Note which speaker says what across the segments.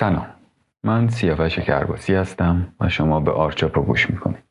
Speaker 1: سلام. من سیاوش کرباسی هستم و شما به آرچاپا گوش می‌کنید.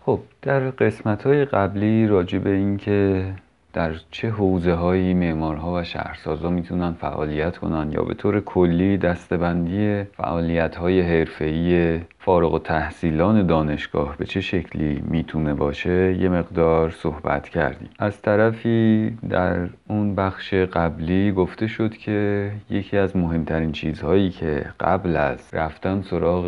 Speaker 1: خب در قسمت های قبلی راجع به اینکه در چه حوزه هایی معمارها و شهرسازا می‌تونن فعالیت کنن یا به طور کلی دستبندی فعالیت های حرفه‌ای فارغ و تحصیلان دانشگاه به چه شکلی می‌تونه باشه یه مقدار صحبت کردیم. از طرفی در اون بخش قبلی گفته شد که یکی از مهمترین چیزهایی که قبل از رفتن سراغ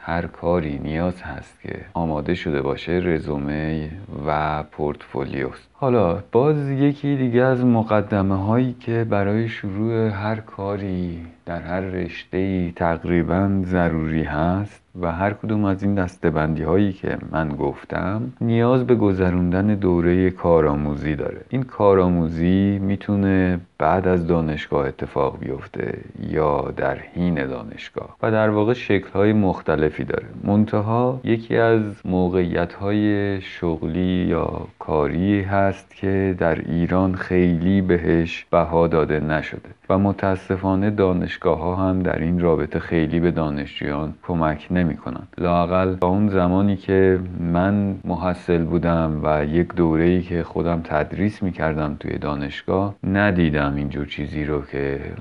Speaker 1: هر کاری نیاز هست که آماده شده باشه رزومه و پورتفولیوست. حالا باز یکی دیگه از مقدمه هایی که برای شروع هر کاری در هر رشته تقریبا ضروری هست و هر کدوم از این دستبندی هایی که من گفتم نیاز به گذروندن دوره کارآموزی داره. این کارآموزی می‌تونه بعد از دانشگاه اتفاق بیفته یا در حین دانشگاه. و در واقع شکل های مختلفی داره. منتها یکی از موقعیت های شغلی یا کاری هست که در ایران خیلی بهش بها داده نشده. و متاسفانه دانشگاه ها هم در این رابطه خیلی به دانشجویان کمک نمی کنند لاقل با اون زمانی که من محصل بودم و یک دوره ای که خودم تدریس می کردم توی دانشگاه ندیدم اینجور چیزی رو که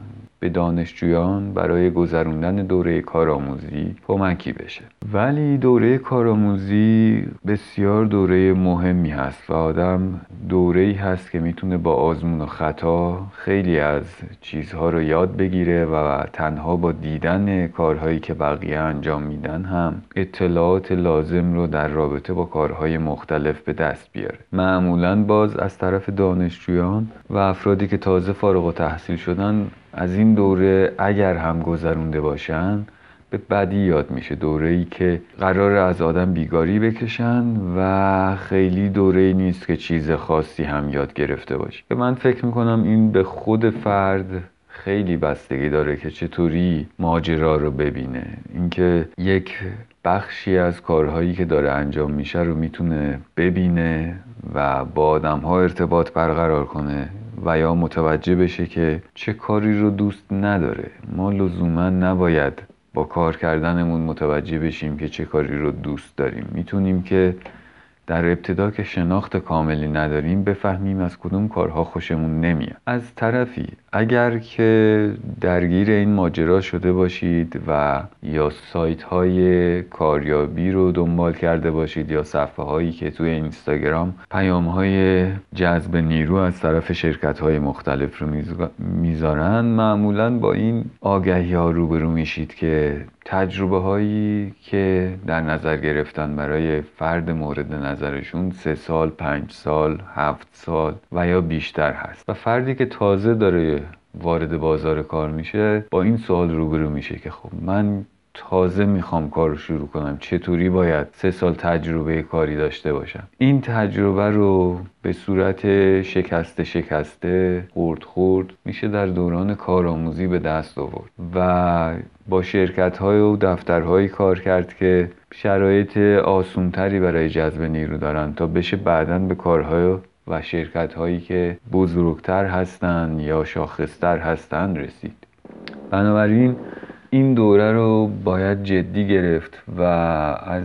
Speaker 1: به دانشجویان برای گذروندن دوره کارآموزی کمکی بشه. ولی دوره کارآموزی بسیار دوره مهمی هست و آدم دوره ای هست که می‌تونه با آزمون و خطا خیلی از چیزها رو یاد بگیره و تنها با دیدن کارهایی که بقیه انجام میدن هم اطلاعات لازم رو در رابطه با کارهای مختلف به دست بیاره. معمولا باز از طرف دانشجویان و افرادی که تازه فارغ و تحصیل شدن از این دوره اگر هم گذرونده باشن به بدی یاد میشه دوره ای که قرار از آدم بیگاری بکشن و خیلی دوره ای نیست که چیز خاصی هم یاد گرفته باشه. که من فکر می‌کنم این به خود فرد خیلی بستگی داره که چطوری ماجرا رو ببینه. اینکه یک بخشی از کارهایی که داره انجام میشه رو می‌تونه ببینه و با آدم ها ارتباط برقرار کنه. و یا متوجه بشه که چه کاری رو دوست نداره. ما لزوما نباید با کار کردنمون متوجه بشیم که چه کاری رو دوست داریم. می‌تونیم که در ابتدا که شناخت کاملی نداریم بفهمیم از کدوم کارها خوشمون نمیاد. از طرفی اگر که درگیر این ماجرا شده باشید و یا سایت های کاریابی رو دنبال کرده باشید یا صفحه هایی که توی اینستاگرام پیام های جذب نیرو از طرف شرکت های مختلف رو می‌ذارن معمولا با این آگهی ها روبرو میشید که تجربه هایی که در نظر گرفتن برای فرد مورد نظرشون سه سال، پنج سال، هفت سال و یا بیشتر هست. و فردی که تازه داره وارد بازار کار میشه با این سوال روبرو میشه که خب من تازه می‌خوام کار رو شروع کنم چطوری باید سه سال تجربه کاری داشته باشم؟ این تجربه رو به صورت شکسته شکسته خورد خورد میشه در دوران کارآموزی به دست آورد و با شرکت های و دفترهایی کار کرد که شرایط آسونتری برای جذب نیرو دارن تا بشه بعدا به کارهای و شرکت هایی که بزرگتر هستند یا شاخصتر هستند رسید. بنابراین این دوره رو باید جدی گرفت و از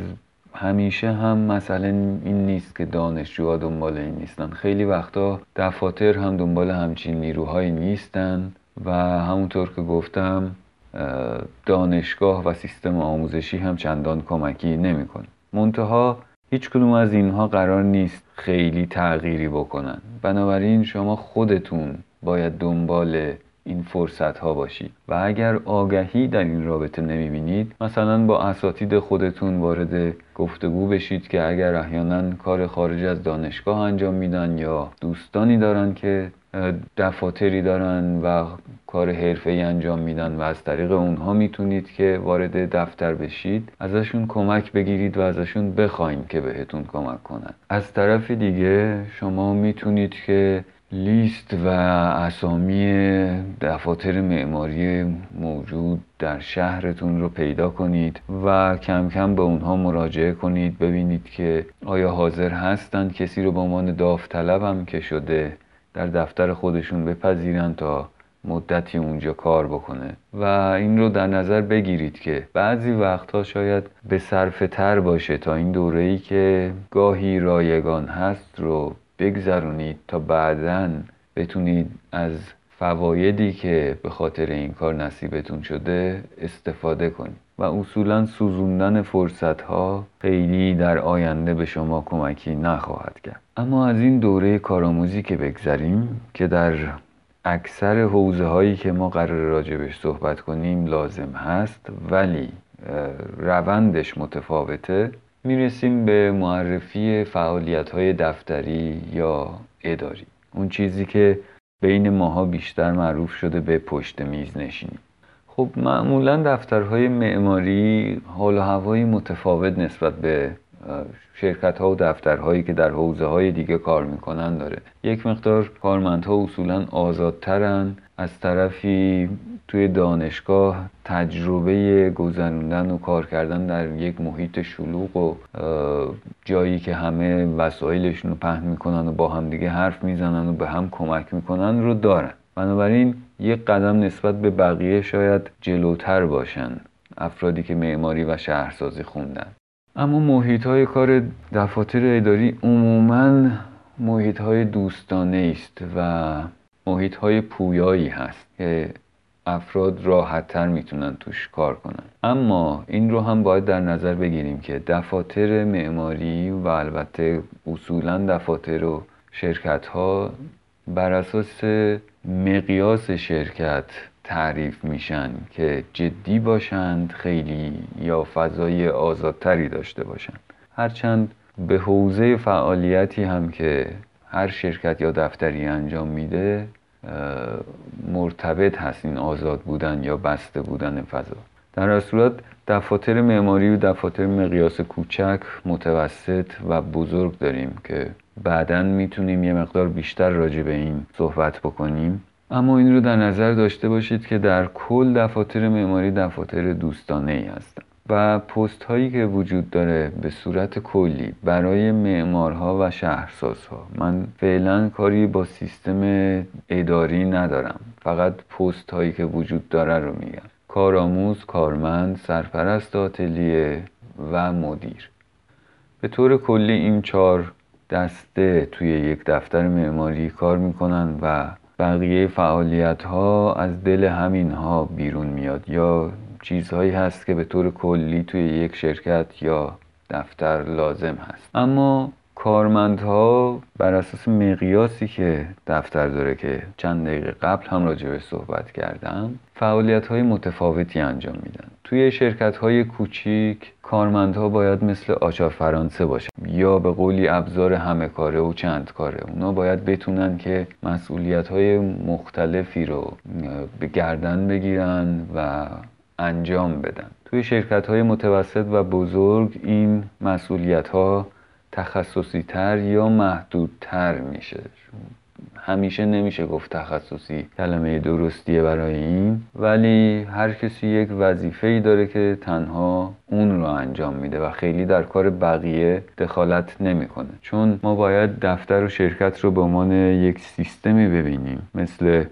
Speaker 1: همیشه هم مثلا این نیست که دانشجوها دنبال این نیستن. خیلی وقتا دفاتر هم دنبال همچین نیروهایی نیستن و همونطور که گفتم دانشگاه و سیستم آموزشی هم چندان کمکی نمی‌کنه. منتها هیچ کدوم از اینها قرار نیست خیلی تغییری بکنن. بنابراین شما خودتون باید دنبال این فرصت ها باشید. و اگر آگهی در این رابطه نمی‌بینید مثلا با اساتید خودتون وارد گفتگو بشید که اگر احیانا کار خارج از دانشگاه انجام میدن یا دوستانی دارن که دفاتری دارن و کار حرفه ای انجام میدن و از طریق اونها می‌تونید که وارد دفتر بشید ازشون کمک بگیرید و ازشون بخواین که بهتون کمک کنن. از طرف دیگه شما می‌تونید که لیست و اسامی دفاتر معماری موجود در شهرتون رو پیدا کنید و کم کم به اونها مراجعه کنید. ببینید که آیا حاضر هستند کسی رو به عنوان داوطلب هم که شده در دفتر خودشون بپذیرن تا مدتی اونجا کار بکنه. و این رو در نظر بگیرید که بعضی وقتها شاید به صرفه تر باشه تا این دوره ای که گاهی رایگان هست رو بگذرونید تا بعدا بتونید از فوایدی که به خاطر این کار نصیبتون شده استفاده کنید و اصولا سوزوندن فرصت ها خیلی در آینده به شما کمکی نخواهد کرد. اما از این دوره کارآموزی که بگذریم که در اکثر حوزه هایی که ما قرار راجبش صحبت کنیم لازم هست ولی روندش متفاوته. می‌رسیم به معرفی فعالیت های دفتری یا اداری. اون چیزی که بین ماها بیشتر معروف شده به پشت میز نشینی. خب معمولا دفترهای معماری حال و هوایی متفاوت نسبت به شرکت ها و دفترهایی که در حوزه های دیگه کار می‌کنن داره. یک مقدار کارمندها اصولا آزادترن از طرفی توی دانشگاه تجربه گذروندن و کار کردن در یک محیط شلوغ و جایی که همه وسایلشون رو پهن می‌کنن و با هم دیگه حرف می‌زنن و به هم کمک می‌کنن رو دارن. بنابراین یک قدم نسبت به بقیه شاید جلوتر باشن افرادی که معماری و شهرسازی خوندن. اما محیط های کار دفاتر اداری عموما محیط های دوستانه است و محیط های پویایی هست که افراد راحت تر می‌تونن توش کار کنن. اما این رو هم باید در نظر بگیریم که دفاتر معماری و البته اصولا دفاتر و شرکت ها بر اساس مقیاس شرکت تعریف میشن که جدی باشند خیلی یا فضای آزادتری داشته باشند. هرچند به حوزه فعالیتی هم که هر شرکت یا دفتری انجام میده مرتبط هست این آزاد بودن یا بسته بودن فضا. در صورت دفاتر معماری و دفاتر مقیاس کوچک متوسط و بزرگ داریم که بعدا می‌تونیم یه مقدار بیشتر راجع به این صحبت بکنیم. اما این رو در نظر داشته باشید که در کل دفاتر معماری دفاتر دوستانه ای هستند و پست هایی که وجود داره به صورت کلی برای معمارها و شهرسازها. من فعلا کاری با سیستم اداری ندارم. فقط پست هایی که وجود داره رو میگم. کارآموز، کارمند، سرپرست آتلیه و مدیر. به طور کلی این چهار دسته توی یک دفتر معماری کار می‌کنن و بقیه فعالیت ها از دل همین ها بیرون میاد. یا چیزهایی هست که به طور کلی توی یک شرکت یا دفتر لازم هست. اما کارمندها بر اساس مقیاسی که دفتر داره که چند دقیقه قبل هم راجع به صحبت کردم فعالیت های متفاوتی انجام میدن. توی شرکت های کوچیک کارمندها باید مثل آچار فرانسه باشن. یا به قولی ابزار همه کاره و چند کاره. اونا باید بتونن که مسئولیت های مختلفی رو به گردن بگیرن و انجام بدن. توی شرکت های متوسط و بزرگ این مسئولیت ها تخصصی تر یا محدودتر میشه؟ همیشه نمیشه گفت تخصصی کلمه درستیه برای این ولی هر کسی یک وظیفه ای داره که تنها اون رو انجام میده و خیلی در کار بقیه دخالت نمی‌کنه. چون ما باید دفتر و شرکت رو به عنوان یک سیستمی ببینیم. مثل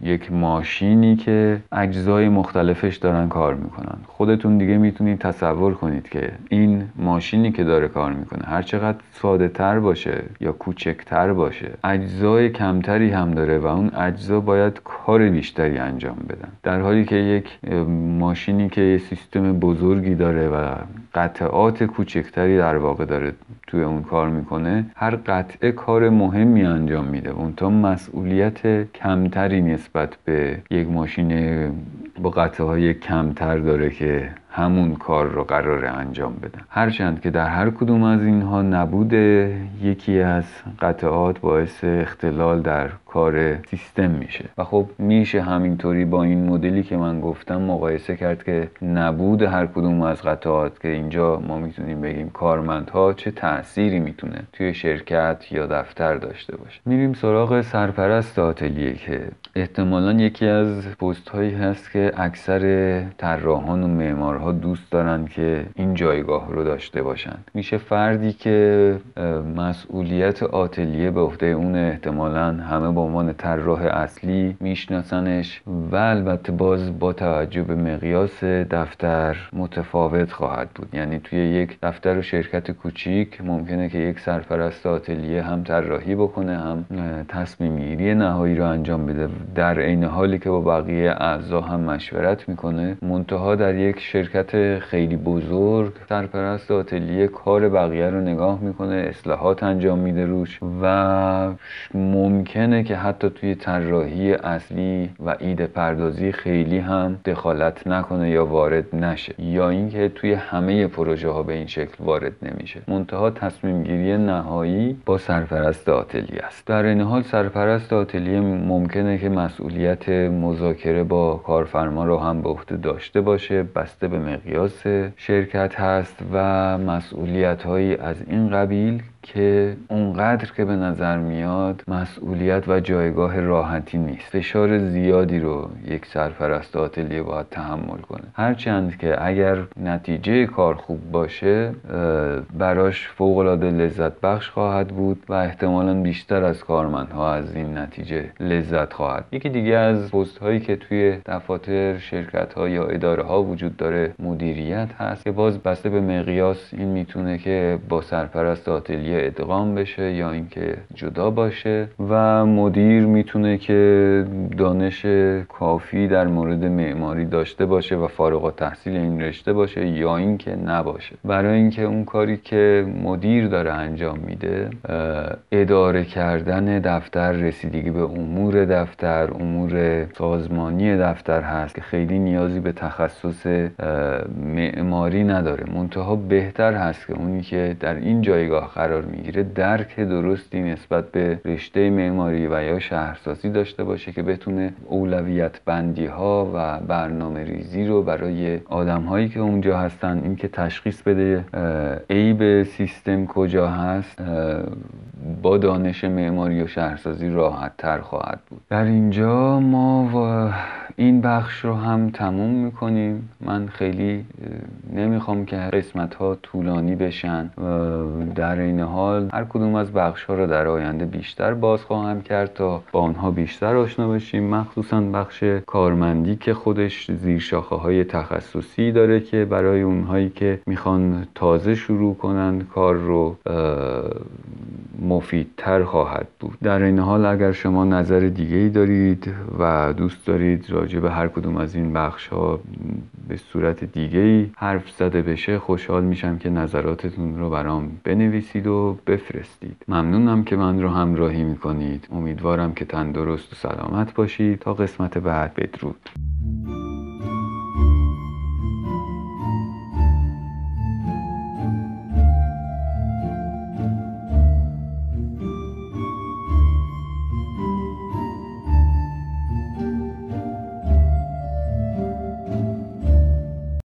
Speaker 1: یک ماشینی که اجزای مختلفش دارن کار می‌کنن. خودتون دیگه می‌تونید تصور کنید که این ماشینی که داره کار می‌کنه هر چقدر ساده تر باشه یا کوچکتر باشه اجزای کمتری هم داره و اون اجزا باید کار بیشتری انجام بدن. در حالی که یک ماشینی که یه سیستم بزرگی داره و قطعات کوچکتری در واقع داره توی اون کار می‌کنه هر قطعه کار مهمی انجام میده. اون تا مسئولیت کمتری نسبت به یک ماشین با قطعه های کمتر داره که همون کار رو قرار انجام بدن. هرچند که در هر کدوم از اینها نبود یکی از قطعات باعث اختلال در کار سیستم میشه. و خب میشه همینطوری با این مدلی که من گفتم مقایسه کرد که نبود هر کدوم از قطعات که اینجا ما می‌تونیم بگیم کارمندها چه تأثیری می‌تونه توی شرکت یا دفتر داشته باشه. میریم سراغ سرپرست آتلیه که احتمالا یکی از پست هایی هست که اکثر طراحان و معمارها دوست دارن که این جایگاه رو داشته باشن. میشه فردی که مسئولیت آتلیه به عهده اون احتمالا همه به عنوان طراح اصلی میشناسنش و البته باز با توجه به مقیاس دفتر متفاوت خواهد بود. یعنی توی یک دفتر و شرکت کوچیک ممکنه که یک سرپرست آتلیه هم طراحی بکنه هم تصمیم گیری نهایی رو انجام بده. در عین حالی که با بقیه اعضا هم مشورت می‌کنه منتها در یک شرکت خیلی بزرگ سرپرست آتلیه کار بقیه رو نگاه می‌کنه اصلاحات انجام میده روش و ممکنه که حتی توی طراحی اصلی و ایده پردازی خیلی هم دخالت نکنه یا وارد نشه یا اینکه توی همه پروژه ها به این شکل وارد نمیشه. منتها تصمیم گیری نهایی با سرپرست آتلیه است. در این حال سرپرست آتلیه ممکنه که مسئولیت مذاکره با کارفرما رو هم به عهده داشته باشه بسته به مقیاس شرکت هست و مسئولیت هایی از این قبیل که اونقدر که به نظر میاد مسئولیت و جایگاه راحتی نیست. فشار زیادی رو یک سرپرست آتلیه باید تحمل کنه. هرچند که اگر نتیجه کار خوب باشه براش فوقالعاده لذت بخش خواهد بود و احتمالا بیشتر از کارمندها از این نتیجه لذت خواهد. یکی دیگه از پست هایی که توی دفاتر شرکت ها یا اداره ها وجود داره مدیریت هست که باز بسته به مقیاس این می‌تونه که با سرپرست آتلیه ادغام بشه یا اینکه جدا باشه و مدیر می‌تونه که دانش کافی در مورد معماری داشته باشه و فارغ تحصیل این رشته باشه یا اینکه نباشه. برای اینکه اون کاری که مدیر داره انجام میده اداره کردن دفتر رسیدگی به امور دفتر امور سازمانی دفتر هست که خیلی نیازی به تخصص معماری نداره. منتها بهتر هست که اونی که در این جایگاه قرار می‌گیره درک درستی نسبت به رشته معماری و یا شهرسازی داشته باشه که بتونه اولویت بندی ها و برنامه ریزی رو برای آدم هایی که اونجا هستن اینکه تشخیص بده عیب سیستم کجا هست با دانش معماری و شهرسازی راحت تر خواهد بود. در اینجا ما و این بخش رو هم تموم می‌کنیم. من خیلی نمی‌خوام که قسمت ها طولانی بشن. در این حال هر کدوم از بخش ها رو در آینده بیشتر باز خواهم کرد تا با آنها بیشتر آشنا بشیم. مخصوصا بخش کارمندی که خودش زیر شاخه های تخصصی داره که برای اونهایی که می‌خوان تازه شروع کنند کار رو مفیدتر خواهد بود. در این حال اگر شما نظر دیگه ای دارید و دوست دارید راجع به هر کدوم از این بخش ها به صورت دیگه ای حرف زده بشه خوشحال میشم که نظراتتون رو برام بنویسید و بفرستید. ممنونم که من رو همراهی می‌کنید. امیدوارم که تندرست و سلامت باشید. تا قسمت بعد بدرود.